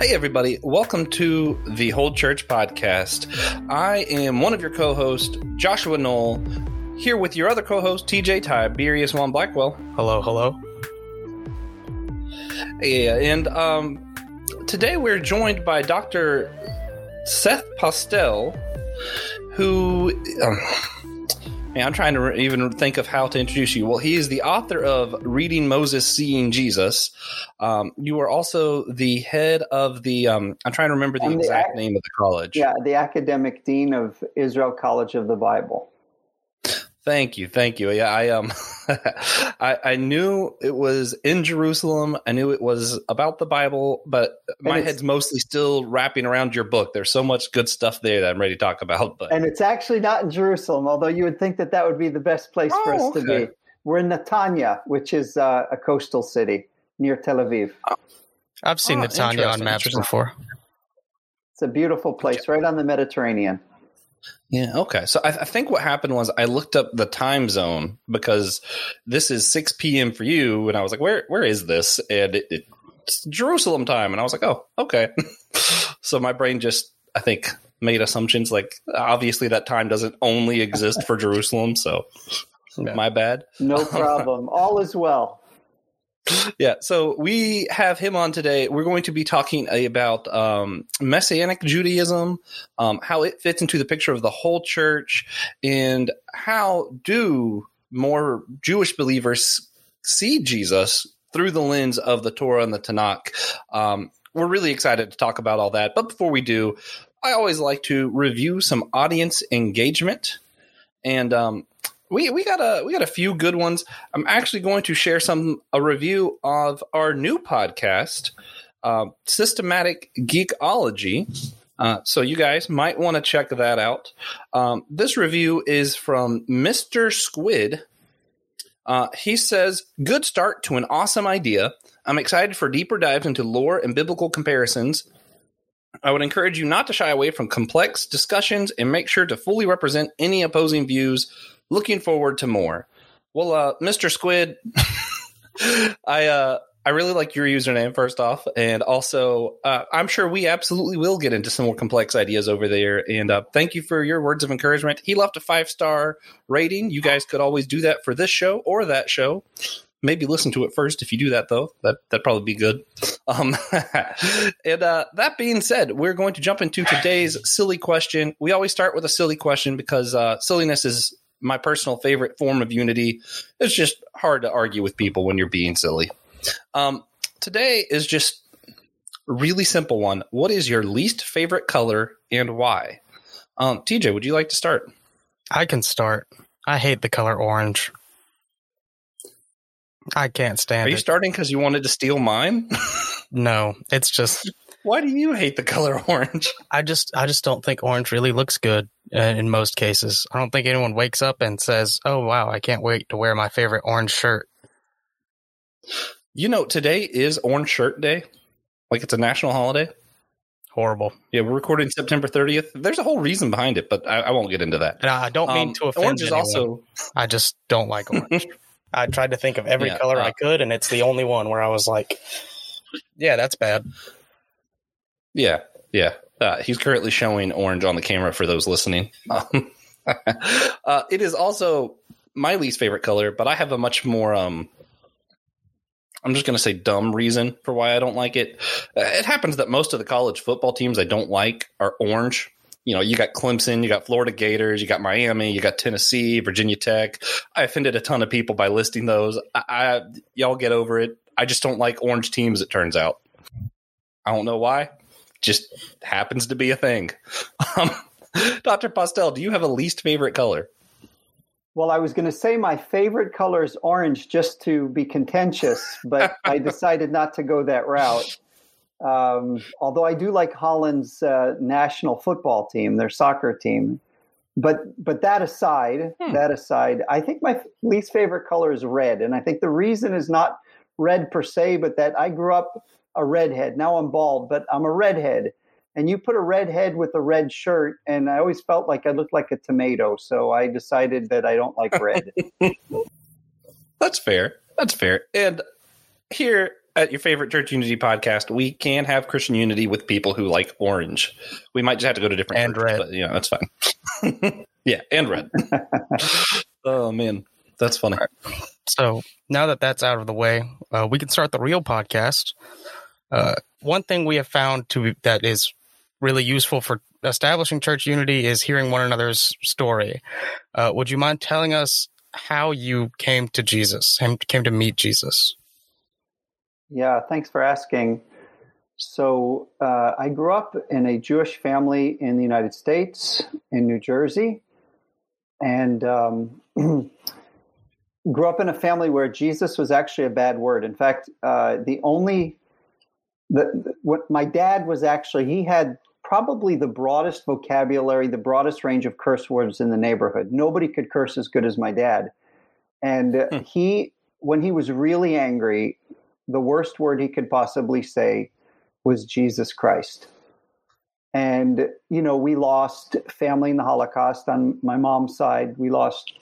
Hey, everybody. Welcome to the Whole Church Podcast. I am one of your co hosts, Joshua Knoll, here with your other co host, TJ Tiberius Juan Blackwell. Hello, hello. Yeah, and um, today we're joined by Dr. Seth Postell, who. Um, Man, I'm trying to re- even think of how to introduce you. Well, he is the author of Reading Moses, Seeing Jesus. Um, you are also the head of the. Um, I'm trying to remember the exact ac- name of the college. Yeah, the academic dean of Israel College of the Bible. Thank you, thank you. Yeah, I um, I, I knew it was in Jerusalem. I knew it was about the Bible, but my head's mostly still wrapping around your book. There's so much good stuff there that I'm ready to talk about. But And it's actually not in Jerusalem, although you would think that that would be the best place for Oh, us to be. We're in Netanya, which is uh, a coastal city near Tel Aviv. I've seen Oh, Netanya on maps before. It's a beautiful place right on the Mediterranean. Yeah. Okay. So I, I think what happened was I looked up the time zone because this is 6 p.m. for you, and I was like, "Where? Where is this?" And it, it, it's Jerusalem time, and I was like, "Oh, okay." so my brain just, I think, made assumptions. Like, obviously, that time doesn't only exist for Jerusalem, so my bad. No problem. All is well. Yeah, so we have him on today. We're going to be talking about um, Messianic Judaism, um, how it fits into the picture of the whole church, and how do more Jewish believers see Jesus through the lens of the Torah and the Tanakh. Um, we're really excited to talk about all that. But before we do, I always like to review some audience engagement, and um, we we got a we got a few good ones. I'm actually going to share some a review of our new podcast, uh, Systematic Geekology. Uh, so you guys might want to check that out. Um, this review is from Mister Squid. Uh, he says, "Good start to an awesome idea. I'm excited for deeper dives into lore and biblical comparisons." I would encourage you not to shy away from complex discussions and make sure to fully represent any opposing views looking forward to more. Well, uh, Mr. Squid, I uh, I really like your username first off, and also uh, I'm sure we absolutely will get into some more complex ideas over there. And uh, thank you for your words of encouragement. He left a five star rating. You guys could always do that for this show or that show. Maybe listen to it first if you do that though. That that'd probably be good. Um, and uh, that being said, we're going to jump into today's silly question. We always start with a silly question because uh, silliness is my personal favorite form of unity. It's just hard to argue with people when you're being silly. Um, today is just a really simple one. What is your least favorite color and why? Um, TJ, would you like to start? I can start. I hate the color orange. I can't stand it. Are you it. starting because you wanted to steal mine? no, it's just Why do you hate the color orange? I just I just don't think orange really looks good uh, in most cases. I don't think anyone wakes up and says, "Oh wow, I can't wait to wear my favorite orange shirt." You know, today is Orange Shirt Day. Like it's a national holiday. Horrible. Yeah, we're recording September 30th. There's a whole reason behind it, but I, I won't get into that. And I don't mean Um, to offend orange is anyone. also I just don't like orange. I tried to think of every Yeah, color uh, I could, and it's the only one where I was like, "Yeah, that's bad." Yeah, yeah. Uh, he's currently showing orange on the camera for those listening. Uh, it is also my least favorite color, but I have a much more. Um, I'm just going to say dumb reason for why I don't like it. Uh, it happens that most of the college football teams I don't like are orange. You know, you got Clemson, you got Florida Gators, you got Miami, you got Tennessee, Virginia Tech. I offended a ton of people by listing those. I, I y'all get over it. I just don't like orange teams. It turns out. I don't know why just happens to be a thing. Um, Dr. Postell, do you have a least favorite color? Well, I was going to say my favorite color is orange just to be contentious, but I decided not to go that route. Um, although I do like Holland's uh, national football team, their soccer team. But but that aside, Hmm. that aside, I think my least favorite color is red, and I think the reason is not red per se, but that I grew up a redhead. Now I'm bald, but I'm a redhead. And you put a redhead with a red shirt, and I always felt like I looked like a tomato. So I decided that I don't like red. That's fair. That's fair. And here at your favorite Church Unity podcast, we can have Christian unity with people who like orange. We might just have to go to different And churches, red. but yeah, that's fine. yeah, and red. oh man, that's funny. So now that that's out of the way, uh, we can start the real podcast. Uh, one thing we have found to be, that is really useful for establishing church unity is hearing one another's story. Uh, would you mind telling us how you came to Jesus, came to meet Jesus? Yeah, thanks for asking. So, uh, I grew up in a Jewish family in the United States, in New Jersey, and um, grew up in a family where Jesus was actually a bad word. In fact, uh, the only the, what my dad was actually he had probably the broadest vocabulary, the broadest range of curse words in the neighborhood. Nobody could curse as good as my dad, and uh, Hmm. he when he was really angry, the worst word he could possibly say was Jesus Christ. And, you know, we lost family in the Holocaust on my mom's side. We lost,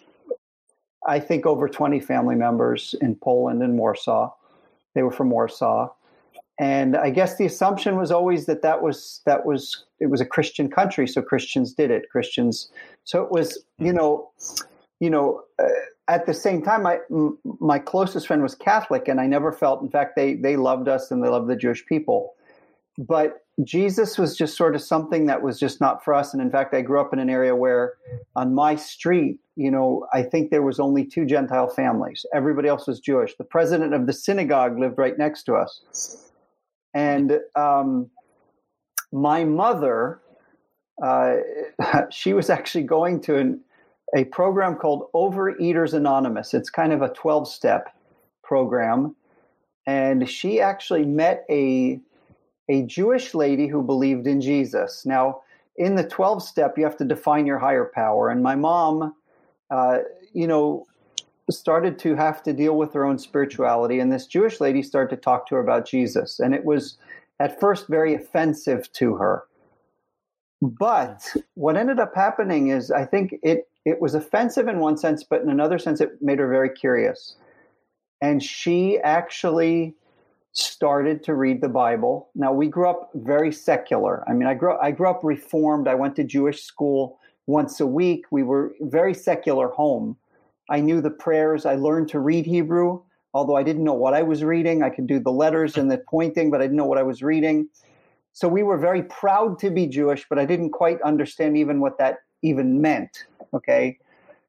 I think, over 20 family members in Poland and Warsaw. They were from Warsaw. And I guess the assumption was always that that was, that was, it was a Christian country. So Christians did it. Christians. So it was, you know, you know, uh, at the same time, my my closest friend was Catholic, and I never felt. In fact, they they loved us and they loved the Jewish people, but Jesus was just sort of something that was just not for us. And in fact, I grew up in an area where, on my street, you know, I think there was only two Gentile families. Everybody else was Jewish. The president of the synagogue lived right next to us, and um, my mother, uh, she was actually going to an a program called Overeaters Anonymous. It's kind of a 12 step program. And she actually met a, a Jewish lady who believed in Jesus. Now, in the 12 step, you have to define your higher power. And my mom, uh, you know, started to have to deal with her own spirituality. And this Jewish lady started to talk to her about Jesus. And it was at first very offensive to her. But what ended up happening is I think it it was offensive in one sense, but in another sense, it made her very curious. And she actually started to read the Bible. Now we grew up very secular. I mean, I grew I grew up reformed. I went to Jewish school once a week. We were very secular home. I knew the prayers. I learned to read Hebrew, although I didn't know what I was reading. I could do the letters and the pointing, but I didn't know what I was reading. So we were very proud to be Jewish, but I didn't quite understand even what that even meant. Okay.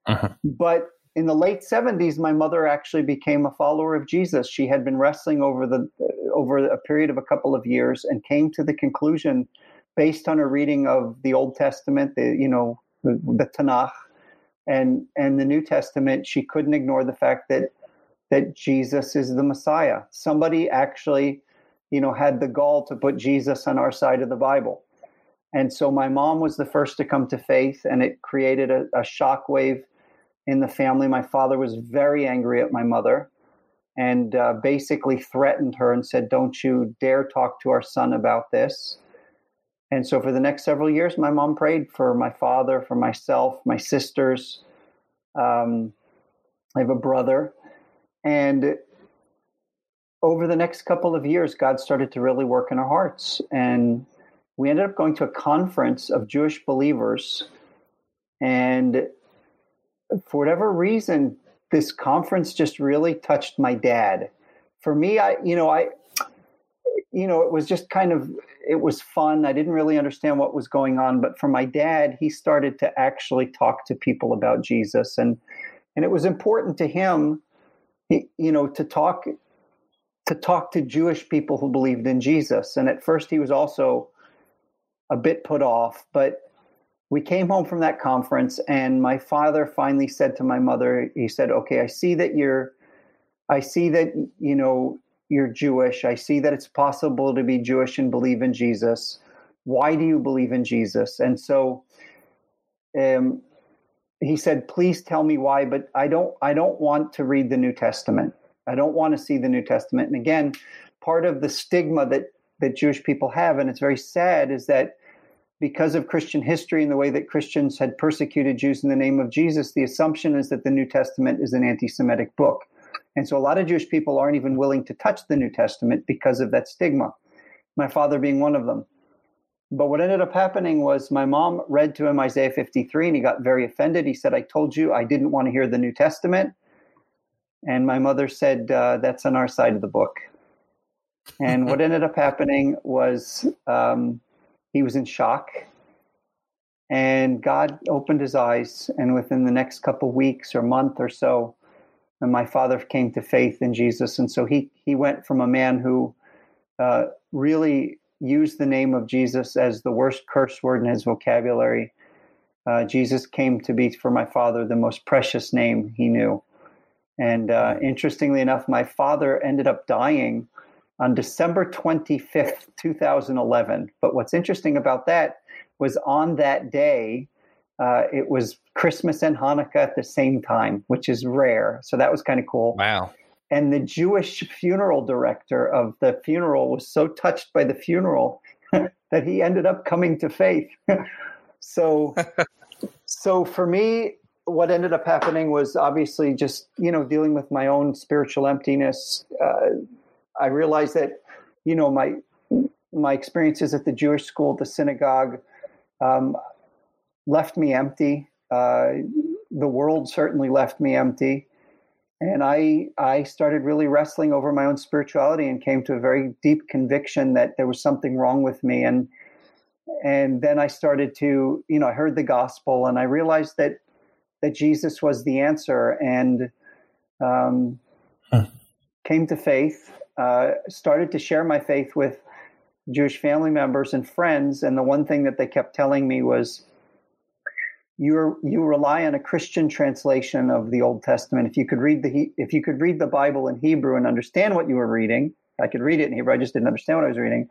Uh-huh. But in the late 70s, my mother actually became a follower of Jesus. She had been wrestling over the over a period of a couple of years and came to the conclusion, based on her reading of the Old Testament, the you know the, the Tanakh, and and the New Testament, she couldn't ignore the fact that that Jesus is the Messiah. Somebody actually, you know, had the gall to put Jesus on our side of the Bible. And so my mom was the first to come to faith, and it created a, a shockwave in the family. My father was very angry at my mother and uh, basically threatened her and said, Don't you dare talk to our son about this. And so for the next several years, my mom prayed for my father, for myself, my sisters. Um, I have a brother. And over the next couple of years, God started to really work in our hearts. And we ended up going to a conference of Jewish believers. And for whatever reason, this conference just really touched my dad. For me, I, you know, I, you know, it was just kind of, it was fun. I didn't really understand what was going on. But for my dad, he started to actually talk to people about Jesus. And, and it was important to him, you know, to talk, to talk to Jewish people who believed in Jesus. And at first he was also a bit put off, but we came home from that conference and my father finally said to my mother he said okay i see that you're i see that you know you're jewish. I see that it's possible to be jewish and believe in jesus. Why do you believe in jesus? And so um, he said please tell me why but i don't i don't want to read the new testament. I don't want to see the new testament. And again part of the stigma that that jewish people have and it's very sad is that because of Christian history and the way that Christians had persecuted Jews in the name of Jesus, the assumption is that the New Testament is an anti Semitic book. And so a lot of Jewish people aren't even willing to touch the New Testament because of that stigma, my father being one of them. But what ended up happening was my mom read to him Isaiah 53 and he got very offended. He said, I told you I didn't want to hear the New Testament. And my mother said, uh, That's on our side of the book. And what ended up happening was um, he was in shock. And God opened his eyes. And within the next couple weeks or month or so, and my father came to faith in Jesus. And so he, he went from a man who uh, really used the name of Jesus as the worst curse word in his vocabulary. Uh, Jesus came to be for my father the most precious name he knew. And uh, interestingly enough, my father ended up dying on December 25th, 2011. But what's interesting about that was on that day, uh, it was Christmas and Hanukkah at the same time, which is rare. So that was kind of cool. Wow. And the Jewish funeral director of the funeral was so touched by the funeral that he ended up coming to faith. so, so for me, what ended up happening was obviously just you know dealing with my own spiritual emptiness. Uh, I realized that you know my my experiences at the Jewish school, the synagogue, um, left me empty. Uh, the world certainly left me empty and I I started really wrestling over my own spirituality and came to a very deep conviction that there was something wrong with me and and then I started to you know I heard the gospel and I realized that that Jesus was the answer and um, huh. came to faith uh, started to share my faith with Jewish family members and friends and the one thing that they kept telling me was you you rely on a Christian translation of the Old Testament. If you could read the if you could read the Bible in Hebrew and understand what you were reading, I could read it in Hebrew. I just didn't understand what I was reading.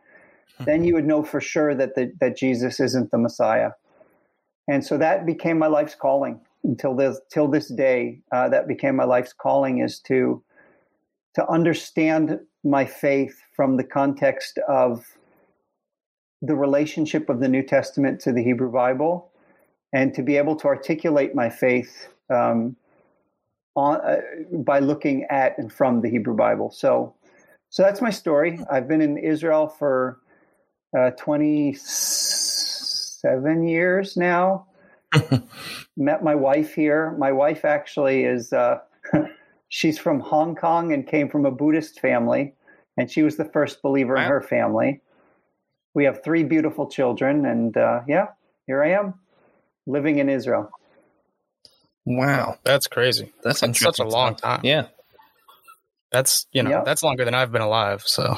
then you would know for sure that the, that Jesus isn't the Messiah. And so that became my life's calling until this till this day. Uh, that became my life's calling is to to understand my faith from the context of the relationship of the New Testament to the Hebrew Bible and to be able to articulate my faith um, on, uh, by looking at and from the Hebrew Bible. So, so that's my story. I've been in Israel for uh, 27 years now. Met my wife here. My wife actually is, uh, she's from Hong Kong and came from a Buddhist family, and she was the first believer wow. in her family. We have three beautiful children, and uh, yeah, here I am living in Israel. Wow, that's crazy. That's, that's such a long time. Yeah, that's you know yep. that's longer than I've been alive. So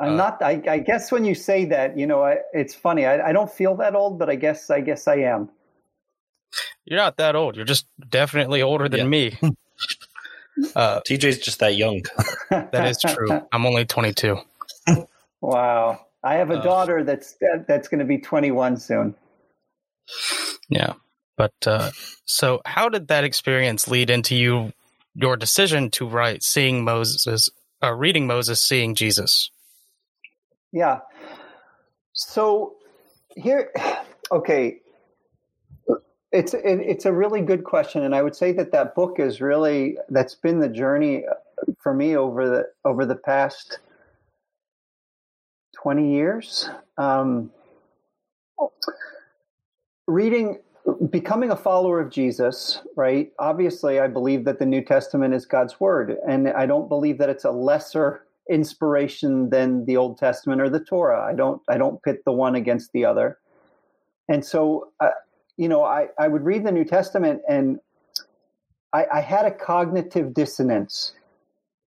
I'm uh, not. I, I, guess when you say that, you know, I, it's funny. I, I, don't feel that old, but I guess I guess I am. You're not that old. You're just definitely older than yeah. me. uh, TJ's just that young. that is true. I'm only 22. Wow. I have a uh, daughter that's that's going to be 21 soon. Yeah. But uh, so, how did that experience lead into you your decision to write "Seeing Moses," uh, reading Moses, seeing Jesus? Yeah. So here, okay, it's it, it's a really good question, and I would say that that book is really that's been the journey for me over the over the past twenty years. Um, reading becoming a follower of Jesus, right? Obviously, I believe that the New Testament is God's word, and I don't believe that it's a lesser inspiration than the Old Testament or the Torah. I don't I don't pit the one against the other. And so, uh, you know, I I would read the New Testament, and I, I had a cognitive dissonance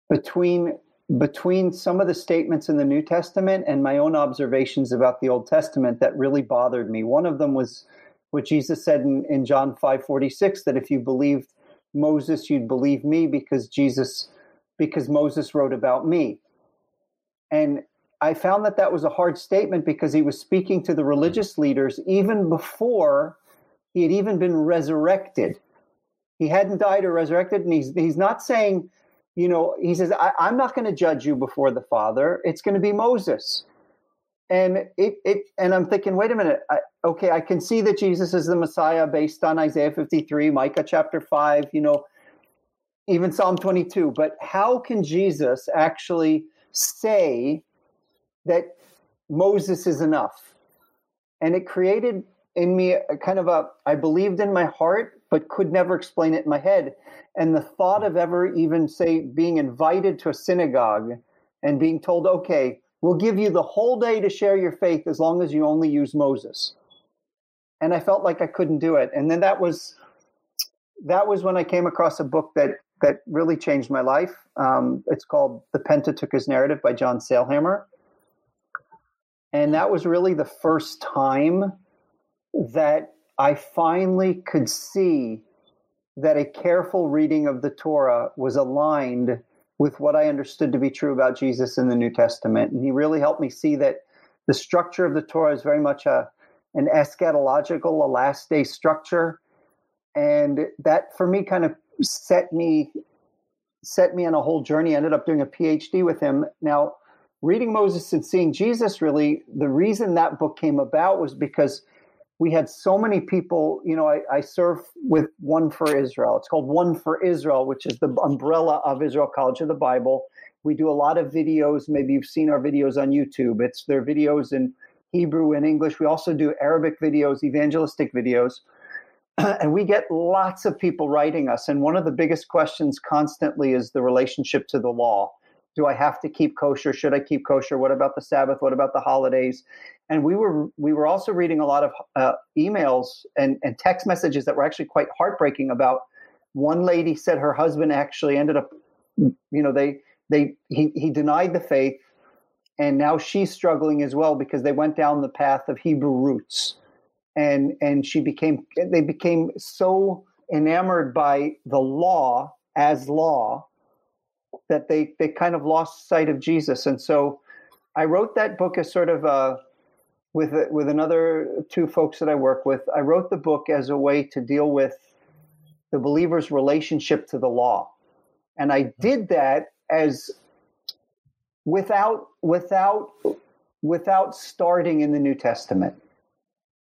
between between some of the statements in the New Testament and my own observations about the Old Testament that really bothered me. One of them was what Jesus said in, in John 5:46 that if you believed Moses, you'd believe me because Jesus because Moses wrote about me. And I found that that was a hard statement because he was speaking to the religious leaders even before he had even been resurrected. He hadn't died or resurrected, and he's he's not saying, you know, he says, I, am not going to judge you before the Father. It's going to be Moses and it, it and i'm thinking wait a minute I, okay i can see that jesus is the messiah based on isaiah 53 micah chapter 5 you know even Psalm 22. But how can Jesus actually say that Moses is enough? And it created in me a kind of a, I believed in my heart, but could never explain it in my head. And the thought of ever even, say, being invited to a synagogue and being told, okay, we'll give you the whole day to share your faith as long as you only use Moses. And I felt like I couldn't do it. And then that was that was when I came across a book that that really changed my life. Um, it's called The Pentateuch as Narrative by John Sailhamer. And that was really the first time that I finally could see that a careful reading of the Torah was aligned with what I understood to be true about Jesus in the New Testament. And he really helped me see that the structure of the Torah is very much a an eschatological, a last day structure. And that for me kind of set me set me on a whole journey. I ended up doing a PhD with him. Now, reading Moses and seeing Jesus really, the reason that book came about was because we had so many people. You know, I, I serve with One for Israel. It's called One for Israel, which is the umbrella of Israel College of the Bible. We do a lot of videos. Maybe you've seen our videos on YouTube. It's their videos in Hebrew and English. We also do Arabic videos, evangelistic videos. and we get lots of people writing us. And one of the biggest questions constantly is the relationship to the law. Do I have to keep kosher? Should I keep kosher? What about the Sabbath? What about the holidays? And we were we were also reading a lot of uh, emails and, and text messages that were actually quite heartbreaking. About one lady said her husband actually ended up, you know, they they he he denied the faith, and now she's struggling as well because they went down the path of Hebrew roots and and she became they became so enamored by the law as law that they they kind of lost sight of Jesus. And so I wrote that book as sort of a with with another two folks that I work with I wrote the book as a way to deal with the believer's relationship to the law. And I hmm. did that as without without without starting in the New Testament.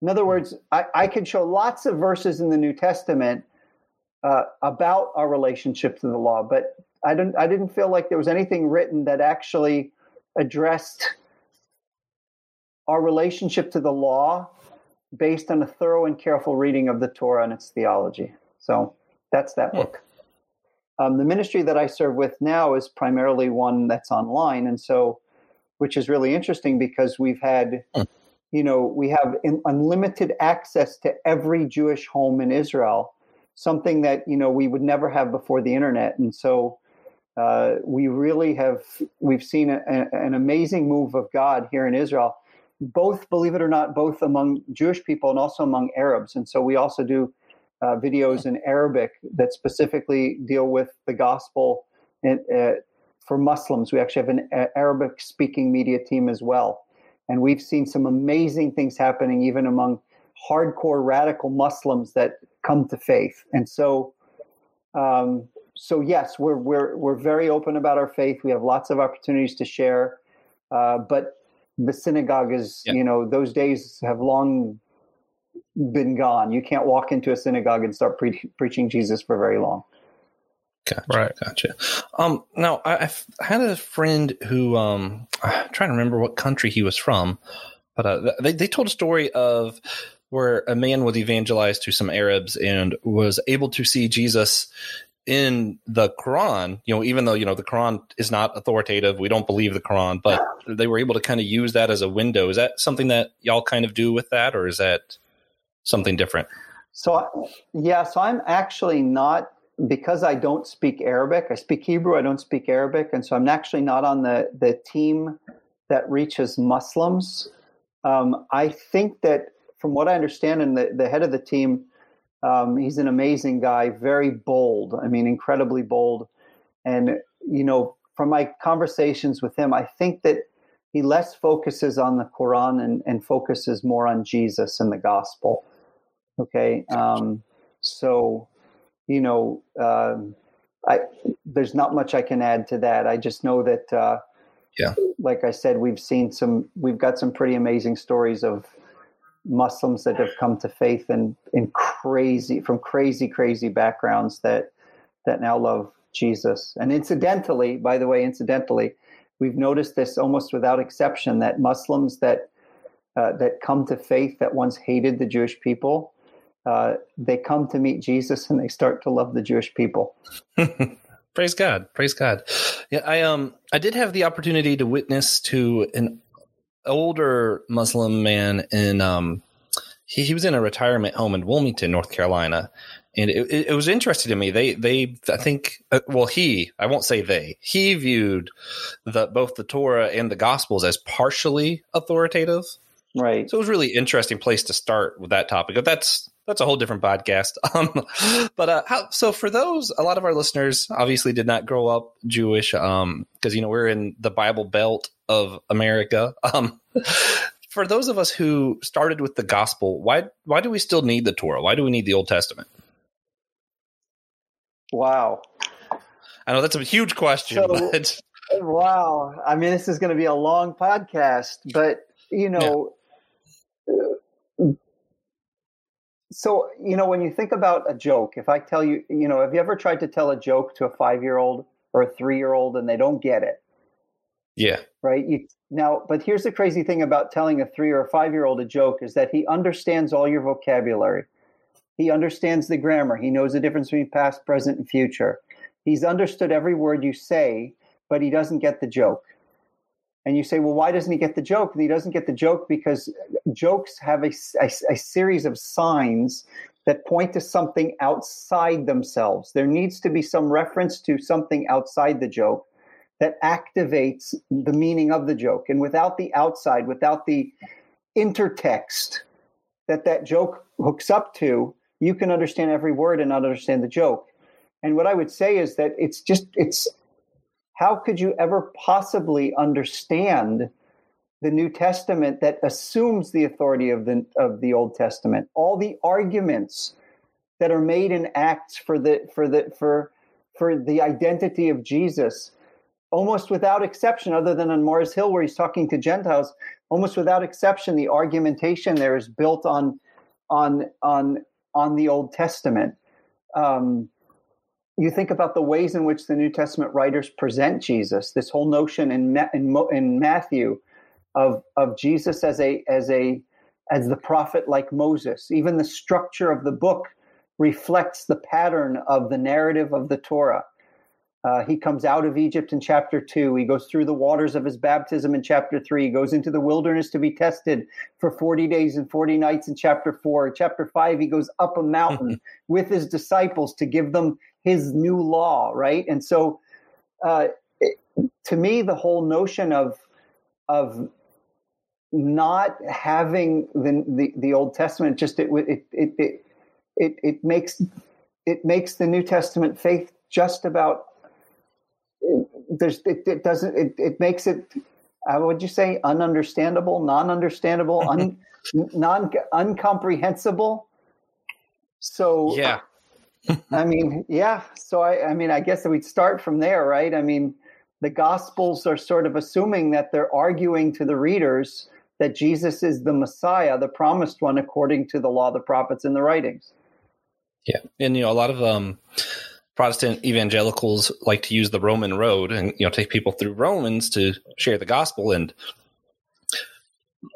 In other hmm. words, I, I could show lots of verses in the New Testament uh, about our relationship to the law, but I didn't. I didn't feel like there was anything written that actually addressed our relationship to the law based on a thorough and careful reading of the Torah and its theology. So that's that hmm. book. Um, the ministry that I serve with now is primarily one that's online, and so, which is really interesting because we've had. Hmm you know, we have unlimited access to every Jewish home in Israel, something that, you know, we would never have before the internet. And so uh, we really have, we've seen a, a, an amazing move of God here in Israel, both, believe it or not, both among Jewish people and also among Arabs. And so we also do uh, videos in Arabic that specifically deal with the gospel and, uh, for Muslims. We actually have an Arabic speaking media team as well. And we've seen some amazing things happening even among hardcore radical Muslims that come to faith. And so, um, so yes, we're we're we're very open about our faith. We have lots of opportunities to share, uh, but the synagogue is, yeah. you know, those days have long been gone. You can't walk into a synagogue and start pre- preaching Jesus for very long. Gotcha. Right. Gotcha. Um, now I, have had a friend who, um, I'm trying to remember what country he was from, but uh, they, they told a story of where a man was evangelized to some Arabs and was able to see Jesus in the Quran, you know, even though, you know, the Quran is not authoritative, we don't believe the Quran, but they were able to kind of use that as a window. Is that something that y'all kind of do with that, or is that something different? So, yeah, so I'm actually not because I don't speak Arabic, I speak Hebrew, I don't speak Arabic, and so I'm actually not on the, the team that reaches Muslims. Um, I think that from what I understand, and the, the head of the team, um, he's an amazing guy, very bold. I mean, incredibly bold. And, you know, from my conversations with him, I think that he less focuses on the Quran and, and focuses more on Jesus and the gospel. Okay. Um, so, you know, um, I there's not much I can add to that. I just know that, uh, yeah, like I said, we've seen some, we've got some pretty amazing stories of Muslims that have come to faith and in crazy, from crazy, crazy backgrounds that that now love Jesus. And incidentally, by the way, incidentally, we've noticed this almost without exception that Muslims that uh, that come to faith that once hated the Jewish people, uh, they come to meet Jesus and they start to love the Jewish people. praise God, praise God. Yeah, I um I did have the opportunity to witness to an older Muslim man in um he, he was in a retirement home in Wilmington, North Carolina, and it, it, it was interesting to me. They they I think uh, well he I won't say they he viewed the both the Torah and the Gospels as partially authoritative. Right. So it was really interesting place to start with that topic. But that's that's a whole different podcast. Um, but uh, how, so for those, a lot of our listeners obviously did not grow up Jewish because um, you know we're in the Bible Belt of America. Um, for those of us who started with the gospel, why why do we still need the Torah? Why do we need the Old Testament? Wow. I know that's a huge question, so, but wow. I mean, this is going to be a long podcast, but you know, yeah. So you know, when you think about a joke, if I tell you, you know, have you ever tried to tell a joke to a five-year-old or a three-year-old and they don't get it? Yeah. Right. You, now, but here's the crazy thing about telling a three or a five-year-old a joke is that he understands all your vocabulary. He understands the grammar. He knows the difference between past, present, and future. He's understood every word you say, but he doesn't get the joke. And you say, well, why doesn't he get the joke? And he doesn't get the joke because jokes have a, a, a series of signs that point to something outside themselves. There needs to be some reference to something outside the joke that activates the meaning of the joke. And without the outside, without the intertext that that joke hooks up to, you can understand every word and not understand the joke. And what I would say is that it's just, it's, how could you ever possibly understand the New Testament that assumes the authority of the, of the Old Testament? All the arguments that are made in Acts for the, for the, for, for the identity of Jesus, almost without exception, other than on Mars Hill where he's talking to Gentiles, almost without exception, the argumentation there is built on on on on the Old Testament. Um, you think about the ways in which the New Testament writers present Jesus. This whole notion in in, in Matthew of of Jesus as a as a as the prophet like Moses. Even the structure of the book reflects the pattern of the narrative of the Torah. Uh, he comes out of Egypt in chapter two. He goes through the waters of his baptism in chapter three. He goes into the wilderness to be tested for 40 days and 40 nights in chapter four. In chapter five, he goes up a mountain with his disciples to give them his new law, right? And so, uh, it, to me, the whole notion of, of not having the, the, the Old Testament just it, it, it, it, it, it makes it makes the New Testament faith just about there's it, it doesn't it, it makes it uh, would you say ununderstandable non-understandable un, non uncomprehensible so yeah i mean yeah. So I, I mean i guess we'd start from there right? I mean the gospels are sort of assuming that they're arguing to the readers that jesus is the messiah the promised one according to the law the prophets and the writings. Yeah. And you know a lot of um Protestant evangelicals like to use the Roman road and you know take people through Romans to share the gospel. And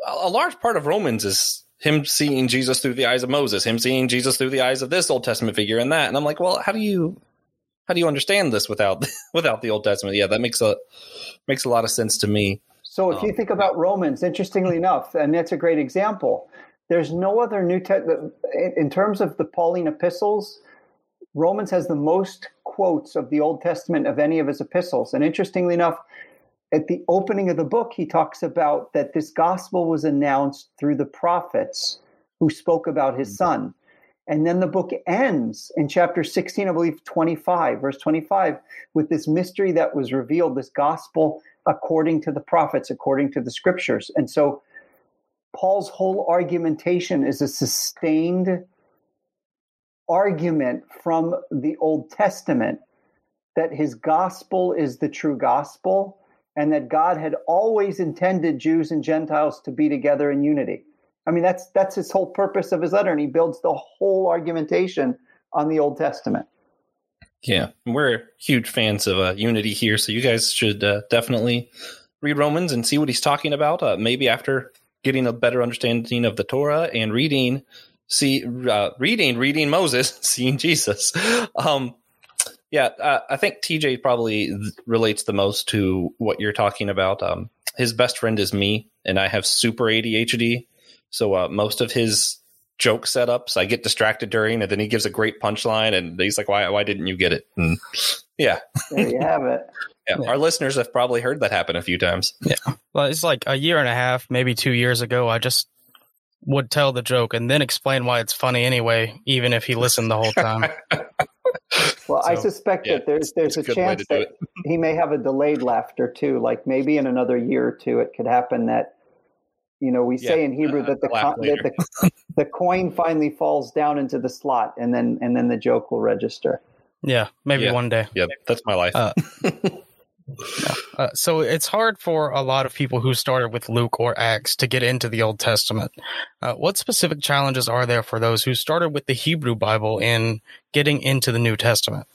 a large part of Romans is him seeing Jesus through the eyes of Moses, him seeing Jesus through the eyes of this Old Testament figure and that. And I'm like, well, how do you how do you understand this without without the Old Testament? Yeah, that makes a makes a lot of sense to me. So if um, you think about Romans, interestingly enough, and that's a great example. There's no other New Testament in terms of the Pauline epistles Romans has the most quotes of the Old Testament of any of his epistles. And interestingly enough, at the opening of the book, he talks about that this gospel was announced through the prophets who spoke about his mm-hmm. son. And then the book ends in chapter 16, I believe 25, verse 25, with this mystery that was revealed, this gospel according to the prophets, according to the scriptures. And so Paul's whole argumentation is a sustained argument from the Old Testament that his gospel is the true gospel and that God had always intended Jews and Gentiles to be together in unity. I mean, that's that's his whole purpose of his letter, and he builds the whole argumentation on the Old Testament. Yeah, we're huge fans of uh, Unity here, so you guys should uh, definitely read Romans and see what he's talking about. Uh, maybe after getting a better understanding of the Torah and reading, see, uh, reading, reading Moses, seeing Jesus. Um, yeah, uh, I think TJ probably relates the most to what you're talking about. Um, his best friend is me, and I have super ADHD. So uh, most of his joke setups, I get distracted during, and then he gives a great punchline, and he's like, "Why? Why didn't you get it?" And yeah, there you have it. yeah. yeah, our listeners have probably heard that happen a few times. Yeah, well, it's like a year and a half, maybe two years ago. I just would tell the joke and then explain why it's funny anyway, even if he listened the whole time. Well, so, I suspect yeah, that there's there's a, a chance that he may have a delayed laughter too. Like maybe in another year or two, it could happen that you know we yeah, say in Hebrew uh, that the that the, the coin finally falls down into the slot, and then and then the joke will register. Yeah, maybe yeah. one day. Yeah, that's my life. Uh, uh, so it's hard for a lot of people who started with Luke or Acts to get into the Old Testament. Uh, what specific challenges are there for those who started with the Hebrew Bible in getting into the New Testament?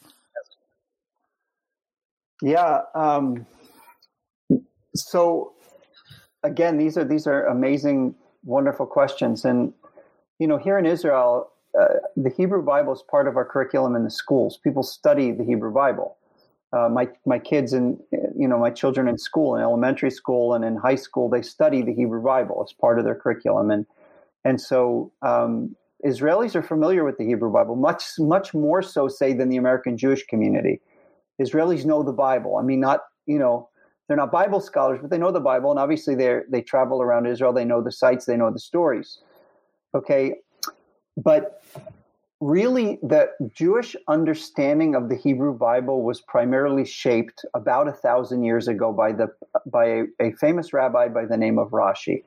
Yeah. Um, so again, these are these are amazing, wonderful questions, and you know, here in Israel, uh, the Hebrew Bible is part of our curriculum in the schools. People study the Hebrew Bible uh, my my kids and you know my children in school in elementary school and in high school they study the Hebrew Bible as part of their curriculum and and so um, Israelis are familiar with the Hebrew Bible much much more so say than the American Jewish community. Israelis know the Bible. I mean, not you know they're not Bible scholars, but they know the Bible, and obviously they they travel around Israel. They know the sites, they know the stories. Okay, but really the Jewish understanding of the Hebrew Bible was primarily shaped about a thousand years ago by the by a, a famous rabbi by the name of Rashi.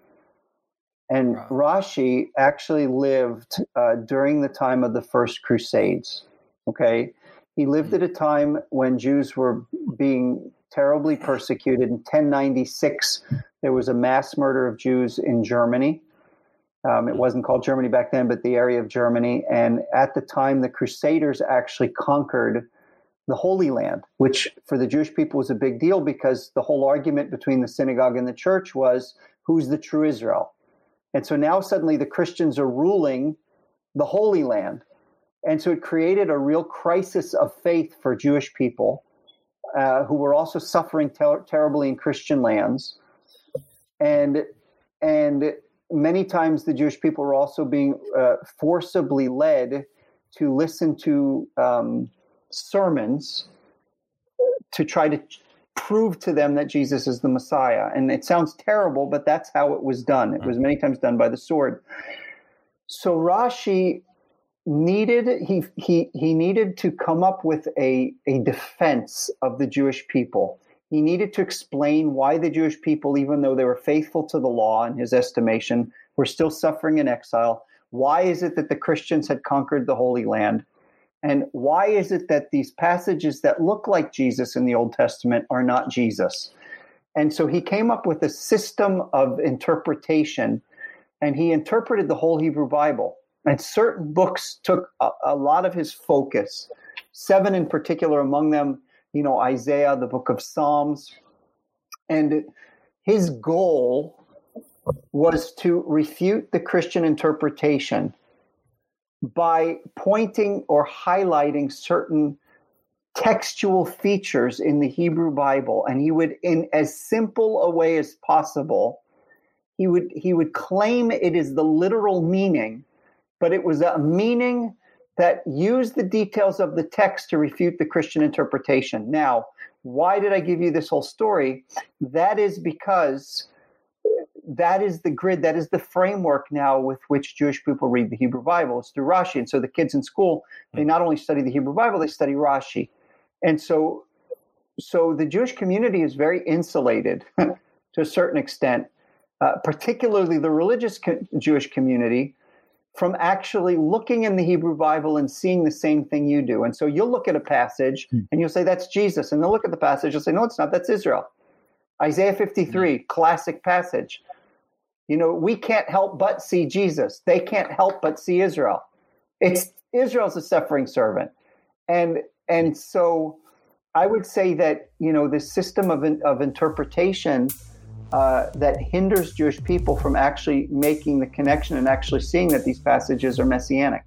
And wow. Rashi actually lived uh, during the time of the first Crusades. Okay, he lived at a time when Jews were being terribly persecuted. In 1096, there was a mass murder of Jews in Germany. Um, it wasn't called Germany back then, but the area of Germany. And at the time, the Crusaders actually conquered the Holy Land, which for the Jewish people was a big deal because the whole argument between the synagogue and the church was who's the true Israel? And so now suddenly the Christians are ruling the Holy Land. And so it created a real crisis of faith for Jewish people uh, who were also suffering ter- terribly in Christian lands. And and many times the Jewish people were also being uh, forcibly led to listen to um, sermons to try to prove to them that Jesus is the Messiah. And it sounds terrible, but that's how it was done. It was many times done by the sword. So Rashi needed he he he needed to come up with a a defense of the Jewish people he needed to explain why the Jewish people, even though they were faithful to the law in his estimation, were still suffering in exile. Why is it that the Christians had conquered the Holy Land? And why is it that these passages that look like Jesus in the Old Testament are not Jesus? And so he came up with a system of interpretation and he interpreted the whole Hebrew Bible. And certain books took a, a lot of his focus, seven in particular, among them you know, Isaiah, the book of Psalms. And his goal was to refute the Christian interpretation by pointing or highlighting certain textual features in the Hebrew Bible. And he would, in as simple a way as possible, he would he would claim it is the literal meaning, but it was a meaning that use the details of the text to refute the Christian interpretation. Now, why did I give you this whole story? That is because that is the grid, that is the framework now with which Jewish people read the Hebrew Bible. It's through Rashi. And so the kids in school, they not only study the Hebrew Bible, they study Rashi. And so so the Jewish community is very insulated to a certain extent, uh, particularly the religious co- Jewish community from actually looking in the Hebrew Bible and seeing the same thing you do. And so you'll look at a passage hmm. and you'll say, that's Jesus. And they'll look at the passage and say, no, it's not. That's Israel. Isaiah 53, hmm. classic passage. You know, we can't help but see Jesus. They can't help but see Israel. It's Israel's a suffering servant. And and so I would say that you know the system of of interpretation uh, that hinders Jewish people from actually making the connection and actually seeing that these passages are messianic.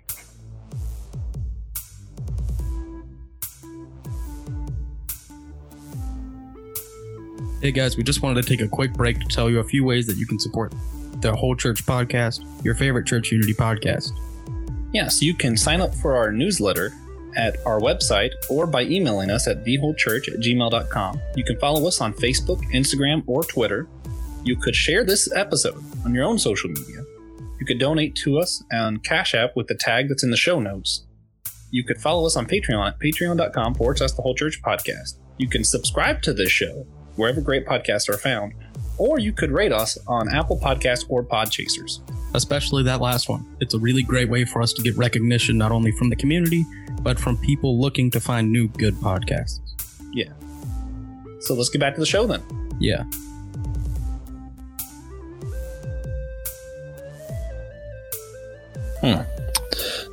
Hey guys, we just wanted to take a quick break to tell you a few ways that you can support the Whole Church podcast, your favorite church unity podcast. Yeah, so you can sign up for our newsletter at our website or by emailing us at thewholechurch at gmail.com. You can follow us on Facebook, Instagram, or Twitter. You could share this episode on your own social media. You could donate to us on Cash App with the tag that's in the show notes. You could follow us on Patreon at patreon.com forward slash the whole church podcast. You can subscribe to this show wherever great podcasts are found, or you could rate us on Apple Podcasts or Podchasers. Especially that last one. It's a really great way for us to get recognition not only from the community, but from people looking to find new good podcasts. Yeah. So let's get back to the show then. Yeah. Hmm.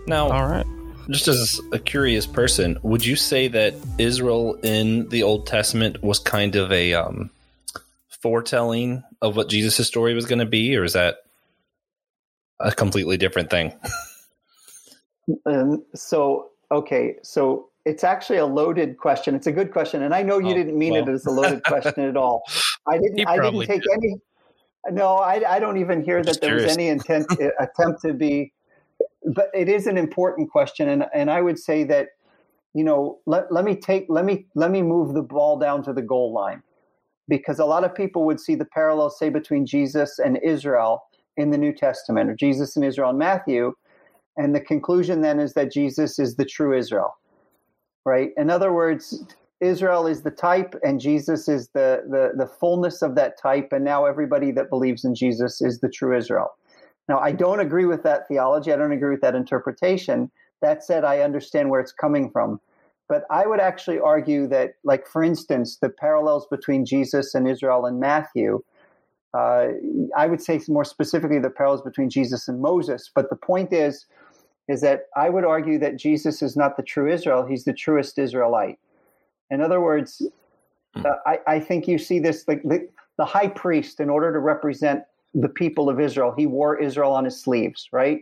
Now, All right. just as a curious person, would you say that Israel in the Old Testament was kind of a um, foretelling of what Jesus' story was going to be, or is that a completely different thing? Um, so okay, so it's actually a loaded question. It's a good question, and I know you Oh, didn't mean well. it as a loaded question at all. I didn't. I didn't take any. No, I, I don't even hear that Just there was any intent attempt to be. But it is an important question, and and I would say that, you know, let let me take let me let me move the ball down to the goal line, because a lot of people would see the parallel, say, between Jesus and Israel in the New Testament, or Jesus and Israel in Matthew, and the conclusion then is that Jesus is the true Israel, right? In other words, Israel is the type, and Jesus is the the the fullness of that type, and now everybody that believes in Jesus is the true Israel. Now, I don't agree with that theology. I don't agree with that interpretation. That said, I understand where it's coming from. But I would actually argue that, like, for instance, the parallels between Jesus and Israel in Matthew, uh, I would say more specifically the parallels between Jesus and Moses. But the point is, is that I would argue that Jesus is not the true Israel, he's the truest Israelite. In other words, Hmm. uh, I, I think you see this like the, the high priest, in order to represent the people of Israel, he wore Israel on his sleeves, right?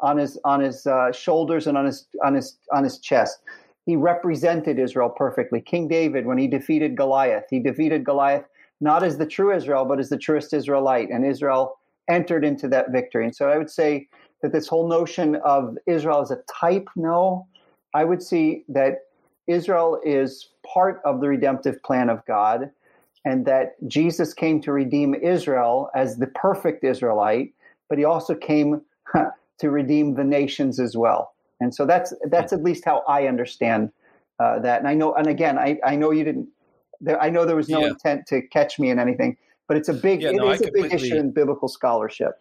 On his on his uh, shoulders and on his on his on his chest. He represented Israel perfectly. King David, when he defeated Goliath, he defeated Goliath not as the true Israel, but as the truest Israelite, and Israel entered into that victory. And so I would say that this whole notion of Israel as a type, no, I would see that Israel is part of the redemptive plan of God, and that Jesus came to redeem Israel as the perfect Israelite, but he also came to redeem the nations as well. And so that's that's at least how I understand uh, that. And I know, and again, I, I know you didn't. There, I know there was no Yeah. intent to catch me in anything, but it's a big Yeah, it no, is a big issue in biblical scholarship.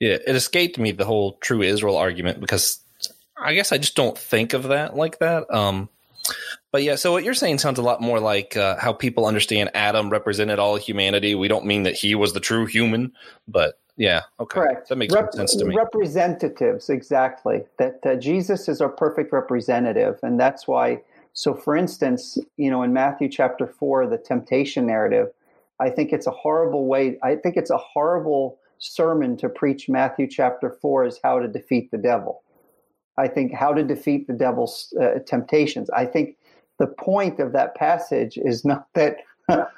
Yeah, it escaped me the whole true Israel argument because I guess I just don't think of that like that. Um, but yeah, so what you're saying sounds a lot more like uh, how people understand Adam represented all humanity. We don't mean that he was the true human, but yeah, okay, Correct. that makes Rep- sense to me. Representatives, exactly. That uh, Jesus is our perfect representative, and that's why. So, for instance, you know, in Matthew chapter four, the temptation narrative, I think it's a horrible way. I think it's a horrible sermon to preach. Matthew chapter four is how to defeat the devil. I think how to defeat the devil's uh, temptations. I think the point of that passage is not that.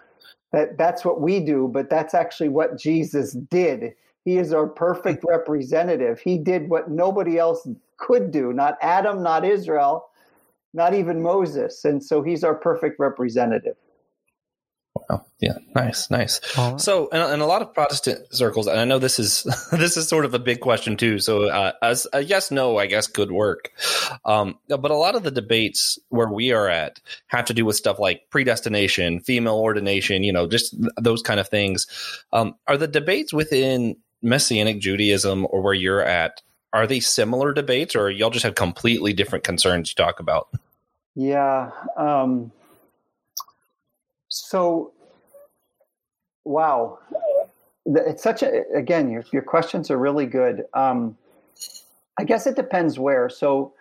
That, that's what we do, but that's actually what Jesus did. He is our perfect representative. He did what nobody else could do, not Adam, not Israel, not even Moses. And so he's our perfect representative. Wow. yeah, nice, nice. All right. So, in, in a lot of Protestant circles, and I know this is this is sort of a big question too. So, uh, as a yes, no, I guess could work. Um, but a lot of the debates where we are at have to do with stuff like predestination, female ordination, you know, just th- those kind of things. Um, are the debates within Messianic Judaism or where you're at? Are they similar debates, or y'all just have completely different concerns you talk about? Yeah. Um, so, wow. It's such a, again, your, your questions are really good. Um, I guess it depends where. So,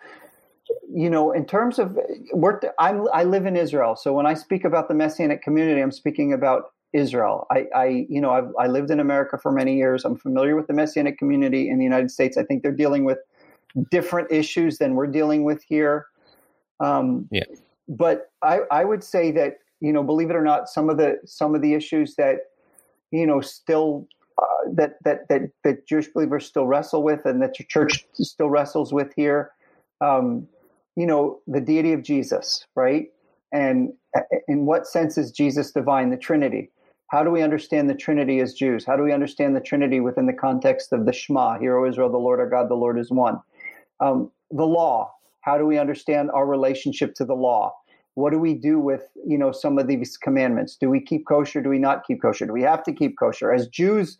you know, in terms of work, I'm, I live in Israel. So when I speak about the Messianic community, I'm speaking about Israel. I, I you know, I've, I lived in America for many years. I'm familiar with the Messianic community in the United States. I think they're dealing with different issues than we're dealing with here. Um, yeah. But I, I would say that you know, believe it or not, some of the some of the issues that you know still uh, that that that that Jewish believers still wrestle with, and that your church still wrestles with here. Um, you know, the deity of Jesus, right? And uh, in what sense is Jesus divine? The Trinity. How do we understand the Trinity as Jews? How do we understand the Trinity within the context of the Shema? Hear, O Israel, the Lord our God, the Lord is one. Um, the law. How do we understand our relationship to the law? What do we do with you know some of these commandments? Do we keep kosher? Do we not keep kosher? Do we have to keep kosher? As Jews,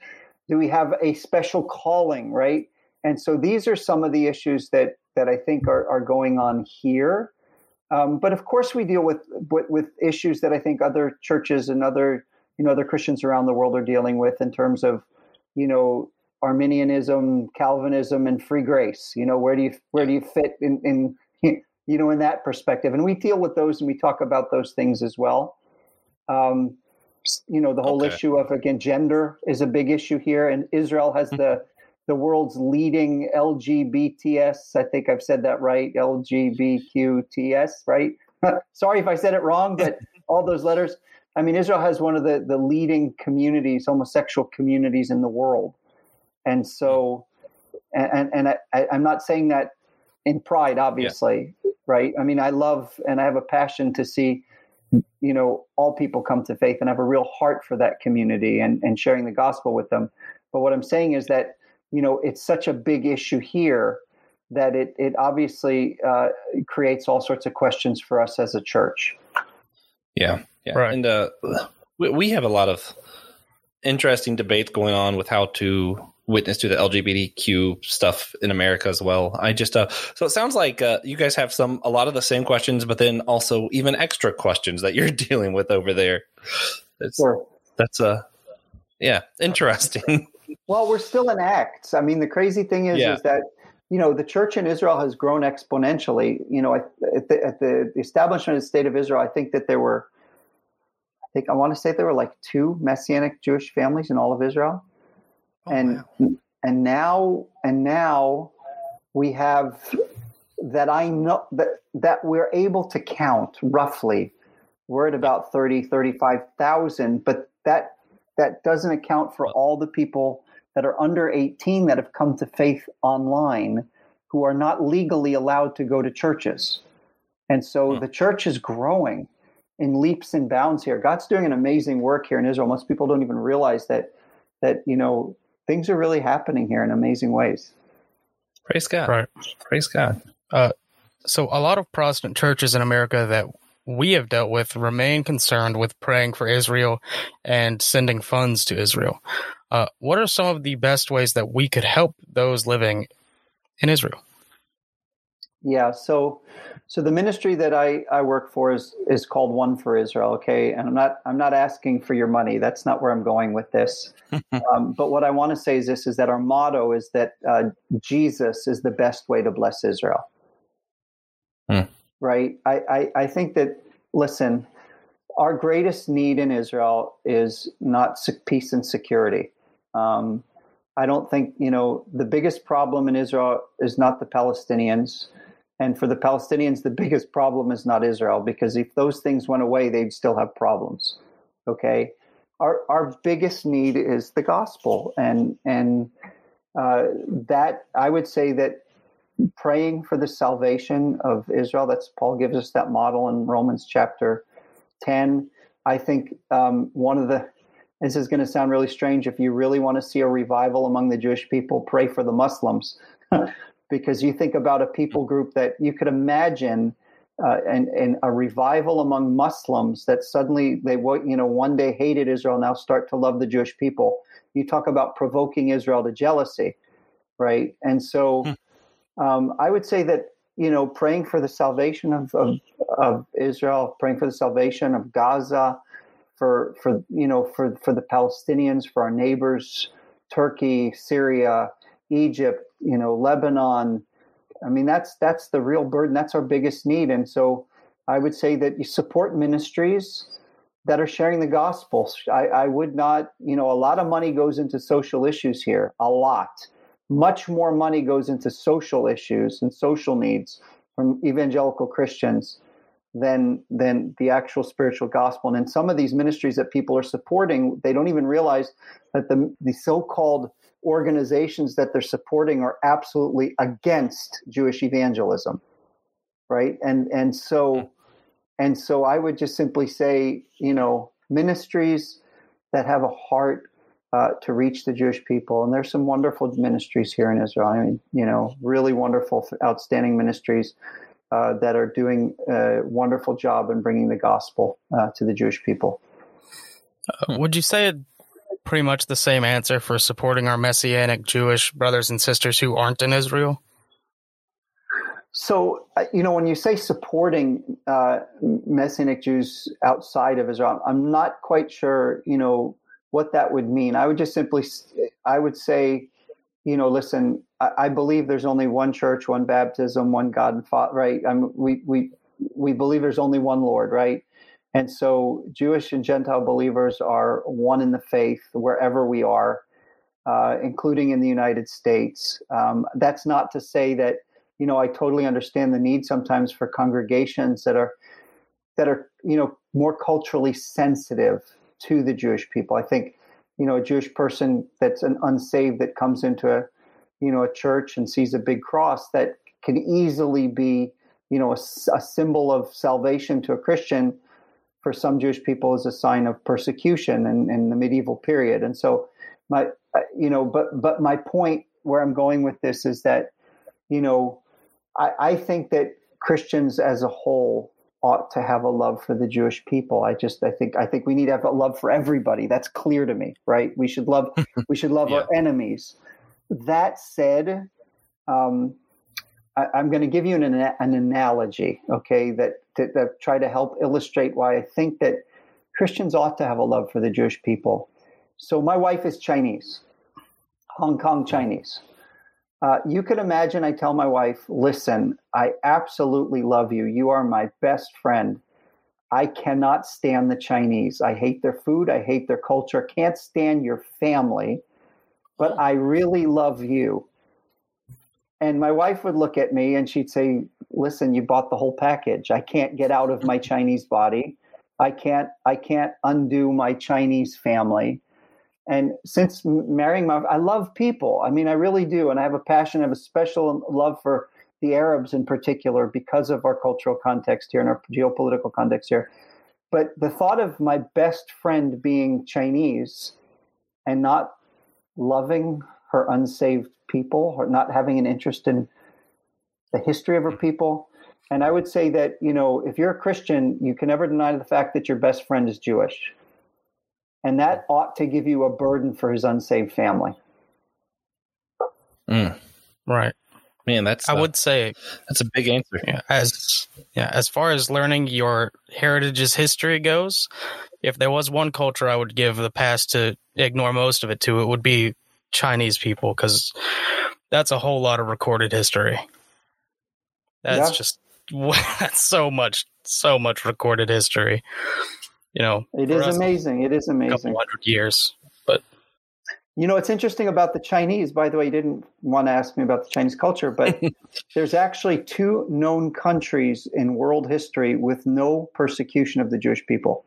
do we have a special calling, right? And so these are some of the issues that that I think are, are going on here. Um, but of course, we deal with, with, with issues that I think other churches and other you know other Christians around the world are dealing with in terms of you know Arminianism, Calvinism, and free grace. You know where do you where do you fit in in you know in that perspective? And we deal with those and we talk about those things as well. Um, you know the whole okay. issue of again gender is a big issue here, and Israel has mm-hmm. the the world's leading LGBTS. I think I've said that right. LGBTQTS, right? Sorry if I said it wrong, but all those letters. I mean, Israel has one of the, the leading communities, homosexual communities in the world. And so, and, and I, I'm not saying that in pride, obviously, yeah. right? I mean, I love and I have a passion to see, you know, all people come to faith and have a real heart for that community and, and sharing the gospel with them. But what I'm saying is that you know it's such a big issue here that it it obviously uh, creates all sorts of questions for us as a church. Yeah, yeah, right. And uh, we, we have a lot of interesting debates going on with how to witness to the LGBTQ stuff in America as well. I just uh, so it sounds like uh, you guys have some a lot of the same questions, but then also even extra questions that you're dealing with over there. It's, sure. That's uh yeah, interesting. Well, we're still in Acts. I mean, the crazy thing is, yeah. is that you know the church in Israel has grown exponentially. You know, at the, at the establishment of the state of Israel, I think that there were, I think I want to say there were like two messianic Jewish families in all of Israel, oh, and wow. and now and now we have that I know that that we're able to count roughly. We're at about 30, 35,000, but that that doesn't account for all the people that are under 18 that have come to faith online who are not legally allowed to go to churches. And so hmm. the church is growing in leaps and bounds here. God's doing an amazing work here in Israel. Most people don't even realize that that you know things are really happening here in amazing ways. Praise God. Right. Praise God. Uh, so a lot of Protestant churches in America that we have dealt with remain concerned with praying for Israel and sending funds to Israel. Uh, what are some of the best ways that we could help those living in Israel? Yeah, so so the ministry that I, I work for is is called One for Israel. Okay, and I'm not I'm not asking for your money. That's not where I'm going with this. um, but what I want to say is this: is that our motto is that uh, Jesus is the best way to bless Israel. Hmm. Right. I, I I think that listen, our greatest need in Israel is not peace and security. Um, I don't think, you know, the biggest problem in Israel is not the Palestinians. And for the Palestinians, the biggest problem is not Israel, because if those things went away, they'd still have problems. Okay. Our, our biggest need is the gospel. And, and uh, that, I would say that praying for the salvation of Israel, that's Paul gives us that model in Romans chapter 10. I think um, one of the this is going to sound really strange. If you really want to see a revival among the Jewish people, pray for the Muslims. because you think about a people group that you could imagine uh, and, and a revival among Muslims that suddenly they you know one day hated Israel now start to love the Jewish people. You talk about provoking Israel to jealousy, right? And so hmm. um, I would say that you know praying for the salvation of, of, of Israel, praying for the salvation of Gaza, for for you know for for the Palestinians, for our neighbors, Turkey, Syria, Egypt, you know, Lebanon, I mean, that's that's the real burden. That's our biggest need. And so, I would say that you support ministries that are sharing the gospel. I, I would not, you know, a lot of money goes into social issues here. A lot, much more money goes into social issues and social needs from evangelical Christians than than the actual spiritual gospel. And in some of these ministries that people are supporting, they don't even realize that the the so-called organizations that they're supporting are absolutely against Jewish evangelism. Right. And and so and so I would just simply say, you know, ministries that have a heart uh, to reach the Jewish people. And there's some wonderful ministries here in Israel. I mean, you know, really wonderful, outstanding ministries uh, that are doing a wonderful job in bringing the gospel uh, to the Jewish people. Uh, would you say pretty much the same answer for supporting our Messianic Jewish brothers and sisters who aren't in Israel? So, uh, you know, when you say supporting uh, Messianic Jews outside of Israel, I'm not quite sure, you know, what that would mean. I would just simply, I would say, you know, listen, I, I believe there's only one church, one baptism, one God and Father, right? I'm, we, we, we believe there's only one Lord, right? And so Jewish and Gentile believers are one in the faith wherever we are, uh, including in the United States. Um, that's not to say that, you know, I totally understand the need sometimes for congregations that are, that are, you know, more culturally sensitive to the Jewish people. I think, you know, a Jewish person that's an unsaved that comes into a, you know, a church and sees a big cross that can easily be, you know, a, a symbol of salvation to a Christian for some Jewish people is a sign of persecution in, in the medieval period. And so, my, uh, you know, but but my point where I'm going with this is that, you know, I, I think that Christians as a whole ought to have a love for the Jewish people. I just I think I think we need to have a love for everybody. That's clear to me, right? We should love we should love yeah. our enemies. That said, um, I, am going to give you an, an analogy, okay, that, that, that try to help illustrate why I think that Christians ought to have a love for the Jewish people. So my wife is Chinese, Hong Kong Chinese. Uh, you could imagine I tell my wife, listen, I absolutely love you. You are my best friend. I cannot stand the Chinese. I hate their food. I hate their culture. Can't stand your family, but I really love you. And my wife would look at me and she'd say, "Listen, you bought the whole package. I can't get out of my Chinese body. I can't I can't undo my Chinese family." And since marrying my I love people. I mean, I really do, and I have a passion, I have a special love for the Arabs in particular because of our cultural context here and our geopolitical context here. But the thought of my best friend being Chinese and not loving her unsaved people or not having an interest in the history of her people. And I would say that, you know, if you're a Christian, you can never deny the fact that your best friend is Jewish. And that ought to give you a burden for his unsaved family. Mm. Right. Man, that's I uh, would say that's a big answer. Yeah, as yeah, as far as learning your heritage's history goes, if there was one culture I would give the pass to ignore most of it to, it would be Chinese people because that's a whole lot of recorded history. That's yeah. just that's so much, so much recorded history. You know, it is amazing. It is amazing. A couple hundred years, but you know, it's interesting about the Chinese. By the way, you didn't want to ask me about the Chinese culture, but there's actually two known countries in world history with no persecution of the Jewish people.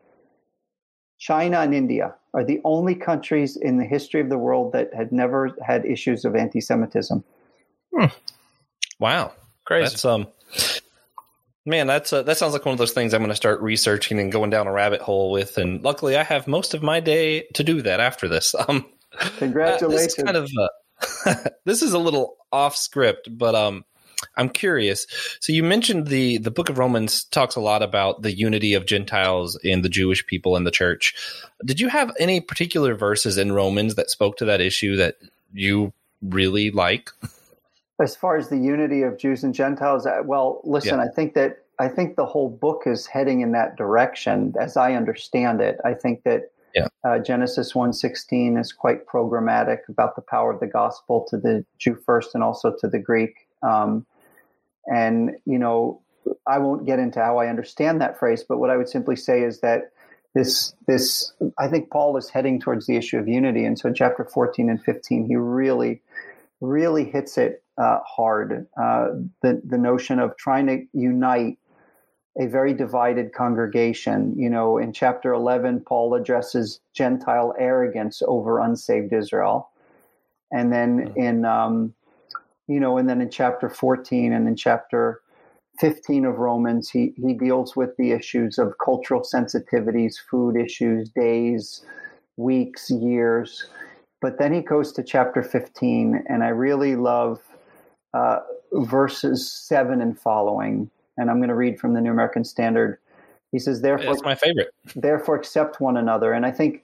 China and India are the only countries in the history of the world that had never had issues of anti-Semitism. Hmm. Wow, crazy! That's um, man, that's uh, that sounds like one of those things I'm going to start researching and going down a rabbit hole with. And luckily, I have most of my day to do that after this. Um, congratulations! Uh, this kind of uh, this is a little off script, but um, I'm curious. So you mentioned the the Book of Romans talks a lot about the unity of Gentiles and the Jewish people in the church. Did you have any particular verses in Romans that spoke to that issue that you really like? As far as the unity of Jews and Gentiles, uh, well, listen, yeah. I think that I think the whole book is heading in that direction, as I understand it. I think that yeah. Uh, Genesis 1.16 is quite programmatic about the power of the gospel to the Jew first and also to the Greek. Um, And, you know, I won't get into how I understand that phrase, but what I would simply say is that this, this, I think Paul is heading towards the issue of unity. And so chapter 14 and 15, he really, really hits it uh, hard. Uh, the, the notion of trying to unite a very divided congregation. You know, in chapter 11, Paul addresses Gentile arrogance over unsaved Israel. And then hmm. in, um, you know, and then in chapter 14 and in chapter 15 of Romans, he, he deals with the issues of cultural sensitivities, food issues, days, weeks, years. But then he goes to chapter 15, and I really love uh, verses 7 and following and I'm going to read from the New American Standard. He says, "Therefore, it's my favorite. Therefore, accept one another." And I think,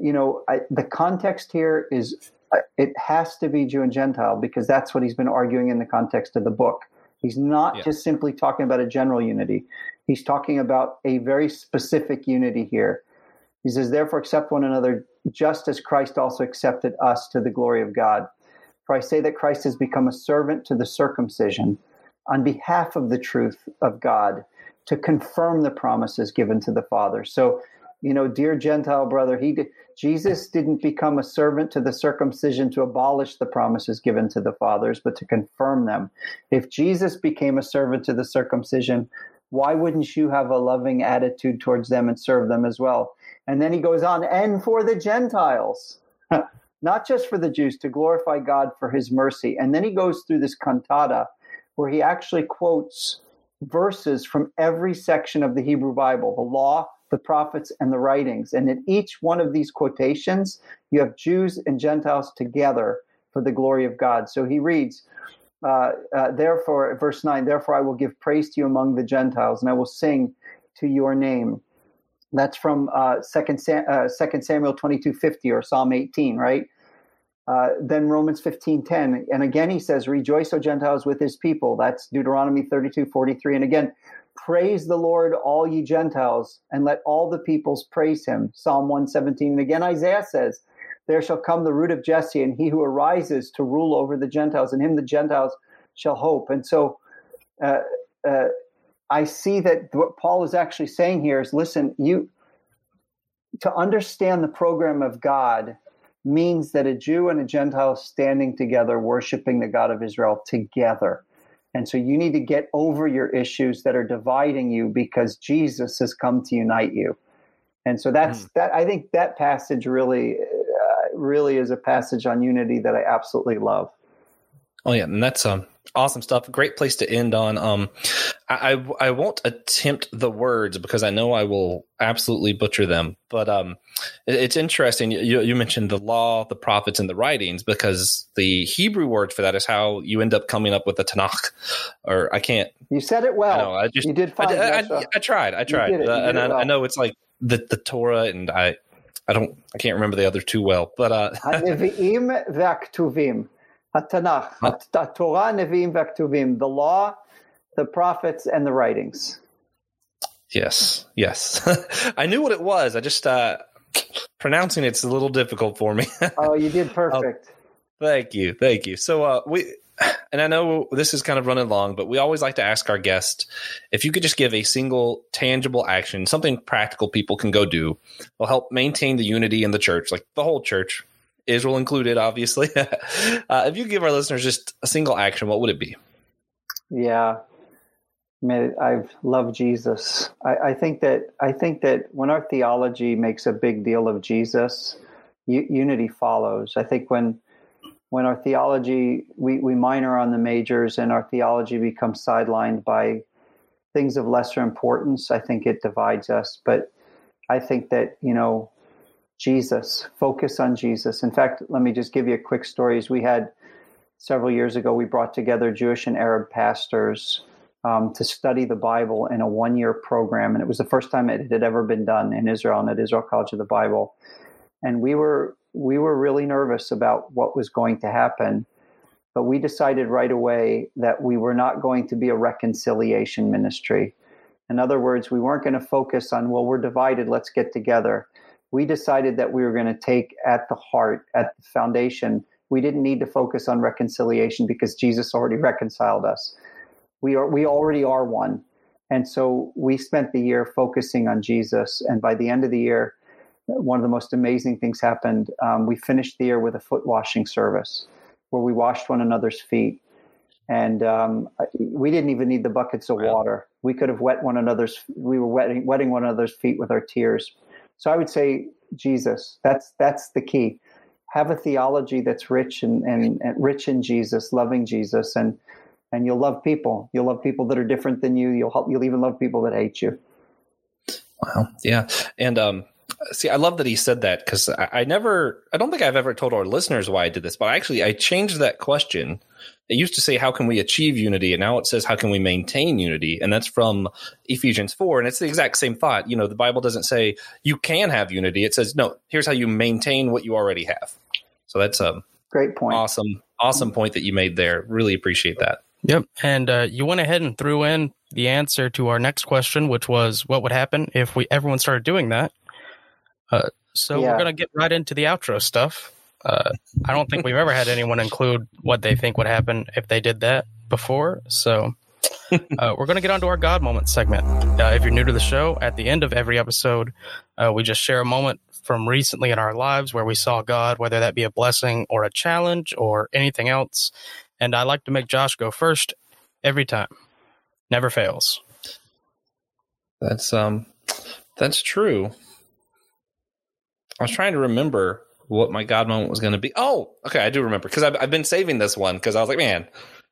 you know, I, the context here is uh, it has to be Jew and Gentile because that's what he's been arguing in the context of the book. He's not yeah. just simply talking about a general unity. He's talking about a very specific unity here. He says, "Therefore, accept one another, just as Christ also accepted us to the glory of God." For I say that Christ has become a servant to the circumcision on behalf of the truth of God to confirm the promises given to the Father. So, you know, dear Gentile brother, he did, Jesus didn't become a servant to the circumcision to abolish the promises given to the fathers, but to confirm them. If Jesus became a servant to the circumcision, why wouldn't you have a loving attitude towards them and serve them as well? And then he goes on, and for the Gentiles, not just for the Jews, to glorify God for his mercy. And then he goes through this cantata where he actually quotes verses from every section of the Hebrew Bible the law, the prophets, and the writings. And in each one of these quotations, you have Jews and Gentiles together for the glory of God. So he reads, uh, uh, therefore, verse 9, therefore I will give praise to you among the Gentiles, and I will sing to your name. That's from uh, 2 Sam- uh, Samuel 22 50 or Psalm 18, right? Uh, then Romans 15 10. And again, he says, Rejoice, O Gentiles, with his people. That's Deuteronomy 32 43. And again, praise the Lord, all ye Gentiles, and let all the peoples praise him. Psalm 117. And again, Isaiah says, There shall come the root of Jesse, and he who arises to rule over the Gentiles, and him the Gentiles shall hope. And so, uh, uh, I see that what Paul is actually saying here is listen, you to understand the program of God means that a Jew and a Gentile standing together, worshiping the God of Israel together. And so you need to get over your issues that are dividing you because Jesus has come to unite you. And so that's mm. that. I think that passage really, uh, really is a passage on unity that I absolutely love. Oh yeah, and that's um awesome stuff. Great place to end on. Um, I, I, I won't attempt the words because I know I will absolutely butcher them. But um, it, it's interesting. You, you mentioned the law, the prophets, and the writings because the Hebrew word for that is how you end up coming up with the Tanakh. Or I can't. You said it well. I, know, I just you did fine. I, I, I tried. I tried, uh, and well. I, know it's like the the Torah, and I I don't I can't remember the other two well, but uh, Hatanach, Torah, Nevi'im, Vaktuvim, the law, the prophets, and the writings. Yes, yes. I knew what it was. I just uh, pronouncing it's a little difficult for me. oh, you did perfect. Uh, thank you, thank you. So uh, we, and I know this is kind of running long, but we always like to ask our guest if you could just give a single tangible action, something practical people can go do, will help maintain the unity in the church, like the whole church, Israel included, obviously. uh, if you give our listeners just a single action, what would it be? Yeah, I love Jesus. I, I, think that I think that when our theology makes a big deal of Jesus, u- unity follows. I think when when our theology we, we minor on the majors and our theology becomes sidelined by things of lesser importance, I think it divides us. But I think that you know Jesus, focus on Jesus. In fact, let me just give you a quick story. As we had several years ago, we brought together Jewish and Arab pastors um, to study the Bible in a one year program. And it was the first time it had ever been done in Israel and at Israel College of the Bible. And we were, we were really nervous about what was going to happen. But we decided right away that we were not going to be a reconciliation ministry. In other words, we weren't going to focus on, well, we're divided, let's get together we decided that we were going to take at the heart, at the foundation, we didn't need to focus on reconciliation because Jesus already reconciled us. We are we already are one. And so we spent the year focusing on Jesus. And by the end of the year, one of the most amazing things happened. Um, we finished the year with a foot washing service where we washed one another's feet. And um, we didn't even need the buckets of wow. water. We could have wet one another's, we were wetting, wetting one another's feet with our tears. So I would say Jesus, that's, that's the key. Have a theology that's rich and, and, and rich in Jesus, loving Jesus, and, and you'll love people. You'll love people that are different than you. You'll help, you'll even love people that hate you. Wow. Yeah. And um, see, I love that he said that because I, I, never, I don't think I've ever told our listeners why I did this, but actually I changed that question. It used to say, how can we achieve unity? And now it says, how can we maintain unity? And that's from Ephesians 4. And it's the exact same thought. You know, the Bible doesn't say you can have unity. It says, no, here's how you maintain what you already have. So that's a great point. Awesome, awesome point that you made there. Really appreciate that. Yep. And uh, you went ahead and threw in the answer to our next question, which was what would happen if we everyone started doing that. Uh, so yeah. we're gonna get right into the outro stuff. Uh, I don't think we've ever had anyone include what they think would happen if they did that before. So uh, we're gonna get onto our God moment segment. Uh, if you're new to the show, at the end of every episode, uh, we just share a moment from recently in our lives where we saw God, whether that be a blessing or a challenge or anything else. And I like to make Josh go first every time. Never fails. That's um that's true. I was trying to remember what my God moment was going to be. Oh, okay, I do remember because I've, I've been saving this one because I was like, man,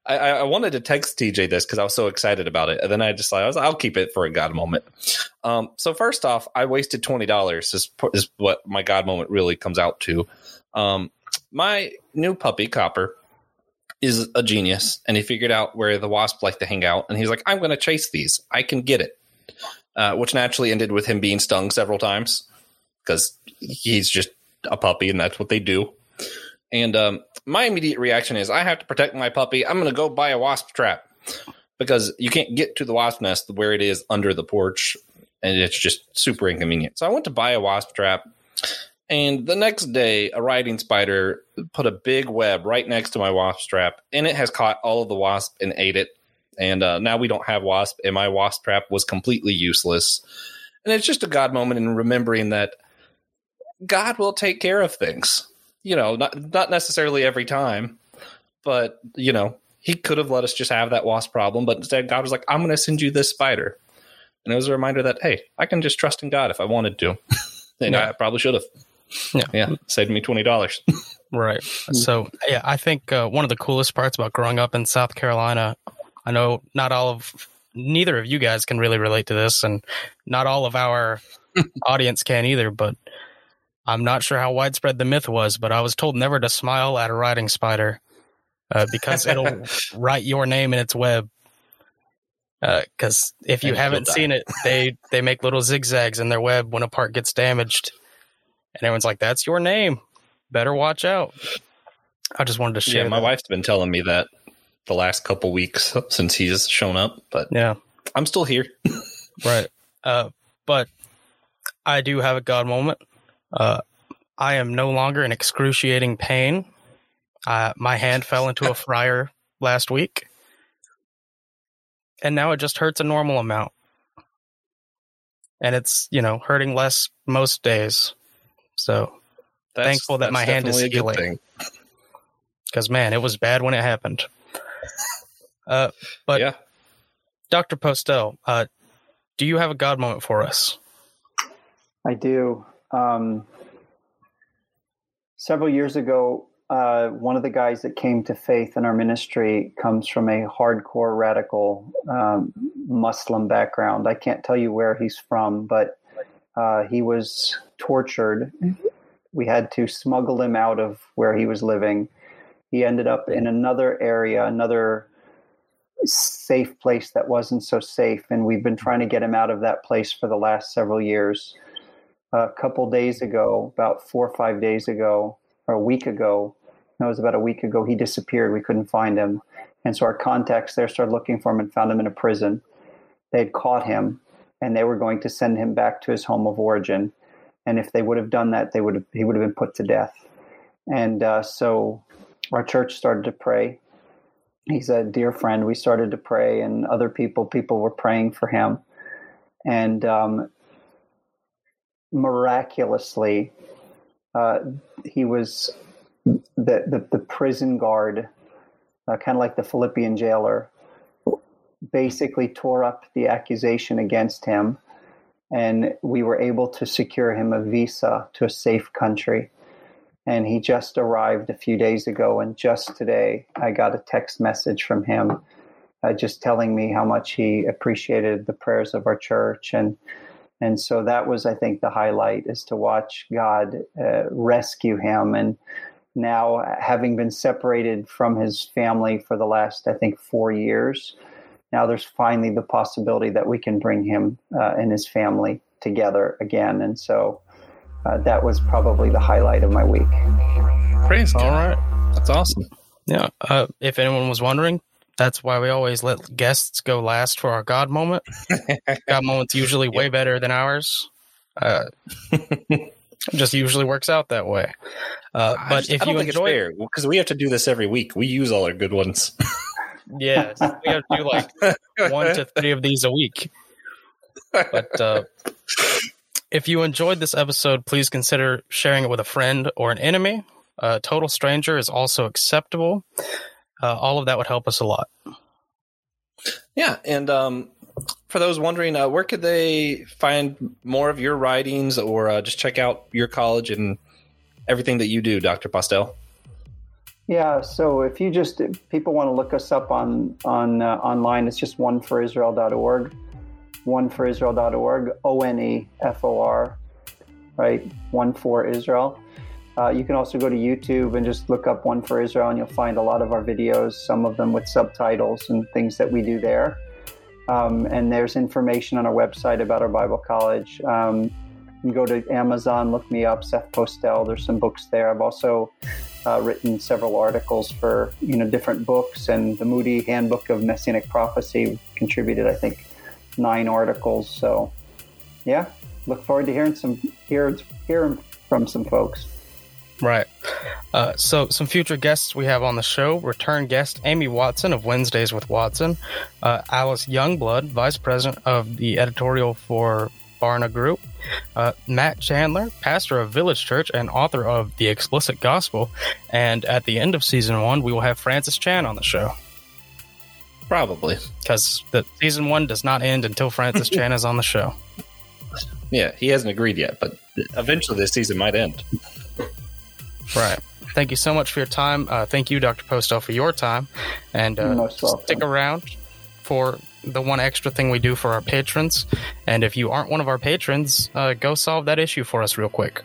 I, I wanted to text TJ this because I was so excited about it, and then I I was I'll keep it for a God moment. Um, so first off, I wasted twenty dollars. Is, is what my God moment really comes out to. Um, my new puppy Copper is a genius, and he figured out where the wasp like to hang out, and he's like, I'm going to chase these. I can get it. Uh, which naturally ended with him being stung several times because he's just a puppy, and that's what they do. And um, my immediate reaction is, I have to protect my puppy. I'm going to go buy a wasp trap because you can't get to the wasp nest where it is under the porch, and it's just super inconvenient. So I went to buy a wasp trap and the next day, a writing spider put a big web right next to my wasp trap, and it has caught all of the wasp and ate it. And uh, now we don't have wasp, and my wasp trap was completely useless. And it's just a God moment in remembering that God will take care of things. You know, not not necessarily every time, but you know, He could have let us just have that wasp problem, but instead, God was like, "I'm going to send you this spider," and it was a reminder that hey, I can just trust in God if I wanted to. and yeah. I probably should have. Yeah, yeah, saved me twenty dollars. right. So yeah, I think uh, one of the coolest parts about growing up in South Carolina, I know not all of neither of you guys can really relate to this, and not all of our audience can either. But I'm not sure how widespread the myth was, but I was told never to smile at a writing spider uh, because it'll write your name in its web. Because uh, if you and haven't seen it, they they make little zigzags in their web when a part gets damaged and everyone's like, "That's your name. Better watch out." I just wanted to share. Yeah, my that. wife's been telling me that the last couple weeks since he's shown up, but yeah, I'm still here. right. Uh, but I do have a God moment. Uh, I am no longer in excruciating pain. Uh, my hand fell into a fryer last week, and now it just hurts a normal amount. And it's, you know, hurting less most days. So that's, thankful that my hand is healing. Because man, it was bad when it happened. Uh, but yeah. Dr. Postell, uh, do you have a God moment for us? I do. Um, several years ago, uh, one of the guys that came to faith in our ministry comes from a hardcore radical um, Muslim background. I can't tell you where he's from, but uh, he was tortured. We had to smuggle him out of where he was living. He ended up in another area, another safe place that wasn't so safe. And we've been trying to get him out of that place for the last several years. A couple days ago, about four or five days ago, or a week ago, no, it was about a week ago, he disappeared. We couldn't find him. And so our contacts there started looking for him and found him in a prison. They had caught him and they were going to send him back to his home of origin. And if they would have done that, they would have, he would have been put to death. And uh, so our church started to pray. he's a dear friend. We started to pray, and other people people were praying for him, and um, miraculously, uh, he was the, the, the prison guard, uh, kind of like the Philippian jailer, basically tore up the accusation against him, and we were able to secure him a visa to a safe country. And he just arrived a few days ago, and just today I got a text message from him, uh, just telling me how much he appreciated the prayers of our church and and so that was, I think, the highlight is to watch God uh, rescue him. And now, having been separated from his family for the last, I think, four years, now there's finally the possibility that we can bring him uh, and his family together again. And so uh, that was probably the highlight of my week. Praise God. All right. That's awesome. Yeah. Uh, if anyone was wondering, that's why we always let guests go last for our God moment. God moment's usually way better than ours. Uh, just usually works out that way. Uh, but just, if you enjoy, because we have to do this every week, we use all our good ones. yeah, we have to do like one to three of these a week. But uh, if you enjoyed this episode, please consider sharing it with a friend or an enemy. A total stranger is also acceptable uh, all of that would help us a lot. Yeah, and um, for those wondering, uh, where could they find more of your writings, or uh, just check out your college and everything that you do, Doctor Postell? Yeah, so if you just if people want to look us up on on uh, online, it's just oneforisrael.org, oneforisrael.org, O N E F O R, right? One for Israel. Uh, you can also go to YouTube and just look up One for Israel, and you'll find a lot of our videos, some of them with subtitles and things that we do there. Um, and there's information on our website about our Bible college. Um, you can go to Amazon, look me up, Seth Postell. There's some books there. I've also uh, written several articles for you know different books, and the Moody Handbook of Messianic Prophecy contributed, I think, nine articles. So, yeah, look forward to hearing some hear, hearing from some folks. Right. Uh, so, some future guests we have on the show return guest Amy Watson of Wednesdays with Watson, uh, Alyce Youngblood, vice president of the editorial for Barna Group, uh, Matt Chandler, pastor of Village Church and author of The Explicit Gospel, and at the end of season one, we will have Francis Chan on the show. Probably. Because the season one does not end until Francis Chan is on the show. Yeah, he hasn't agreed yet, but eventually this season might end. Right. Thank you so much for your time. Uh, thank you, Dr. Postell, for your time. And uh, stick around for the one extra thing we do for our patrons. And if you aren't one of our patrons, uh, go solve that issue for us real quick.